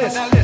Canales.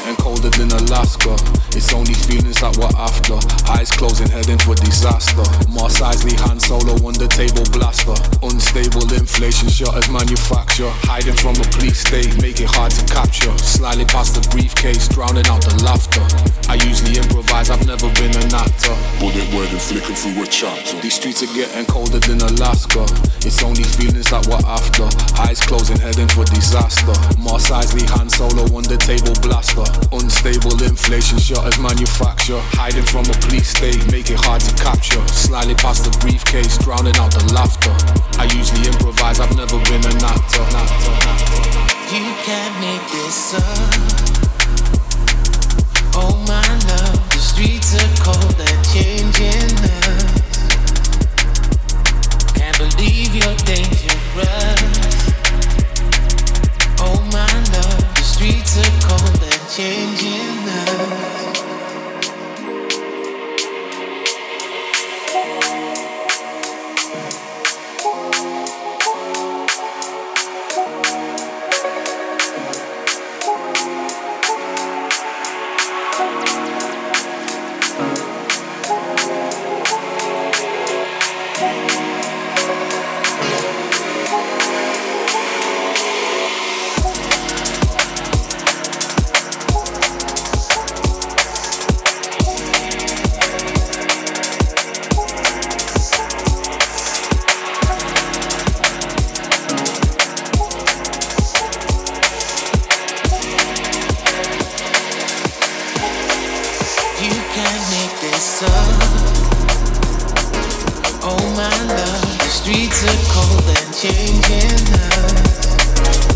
Getting colder than Alaska. It's only feelings like we're after. Eyes closing, heading for disaster. Mos Eisley, Han Solo, on the table blaster. Unstable inflation, shot as manufacture. Hiding from a police state, make it hard to capture. Slightly past the briefcase, drowning out the laughter. I usually improvise, I've never been an actor. Bullet word and flicking through a chapter. These streets are getting colder than Alaska. It's only feelings like we're after. Eyes closing, heading for disaster. Mos Eisley, Han Solo, on the table blaster. Unstable inflation, shutters manufacture. Hiding from a police state, make it hard to capture. Slyly past the briefcase, drowning out the laughter. I usually improvise, I've never been an actor. You can't make this up. Oh my love, the streets are cold and changing us. Can't believe you're dangerous. Oh my love, the streets are cold changing us. Streets are cold and changing us.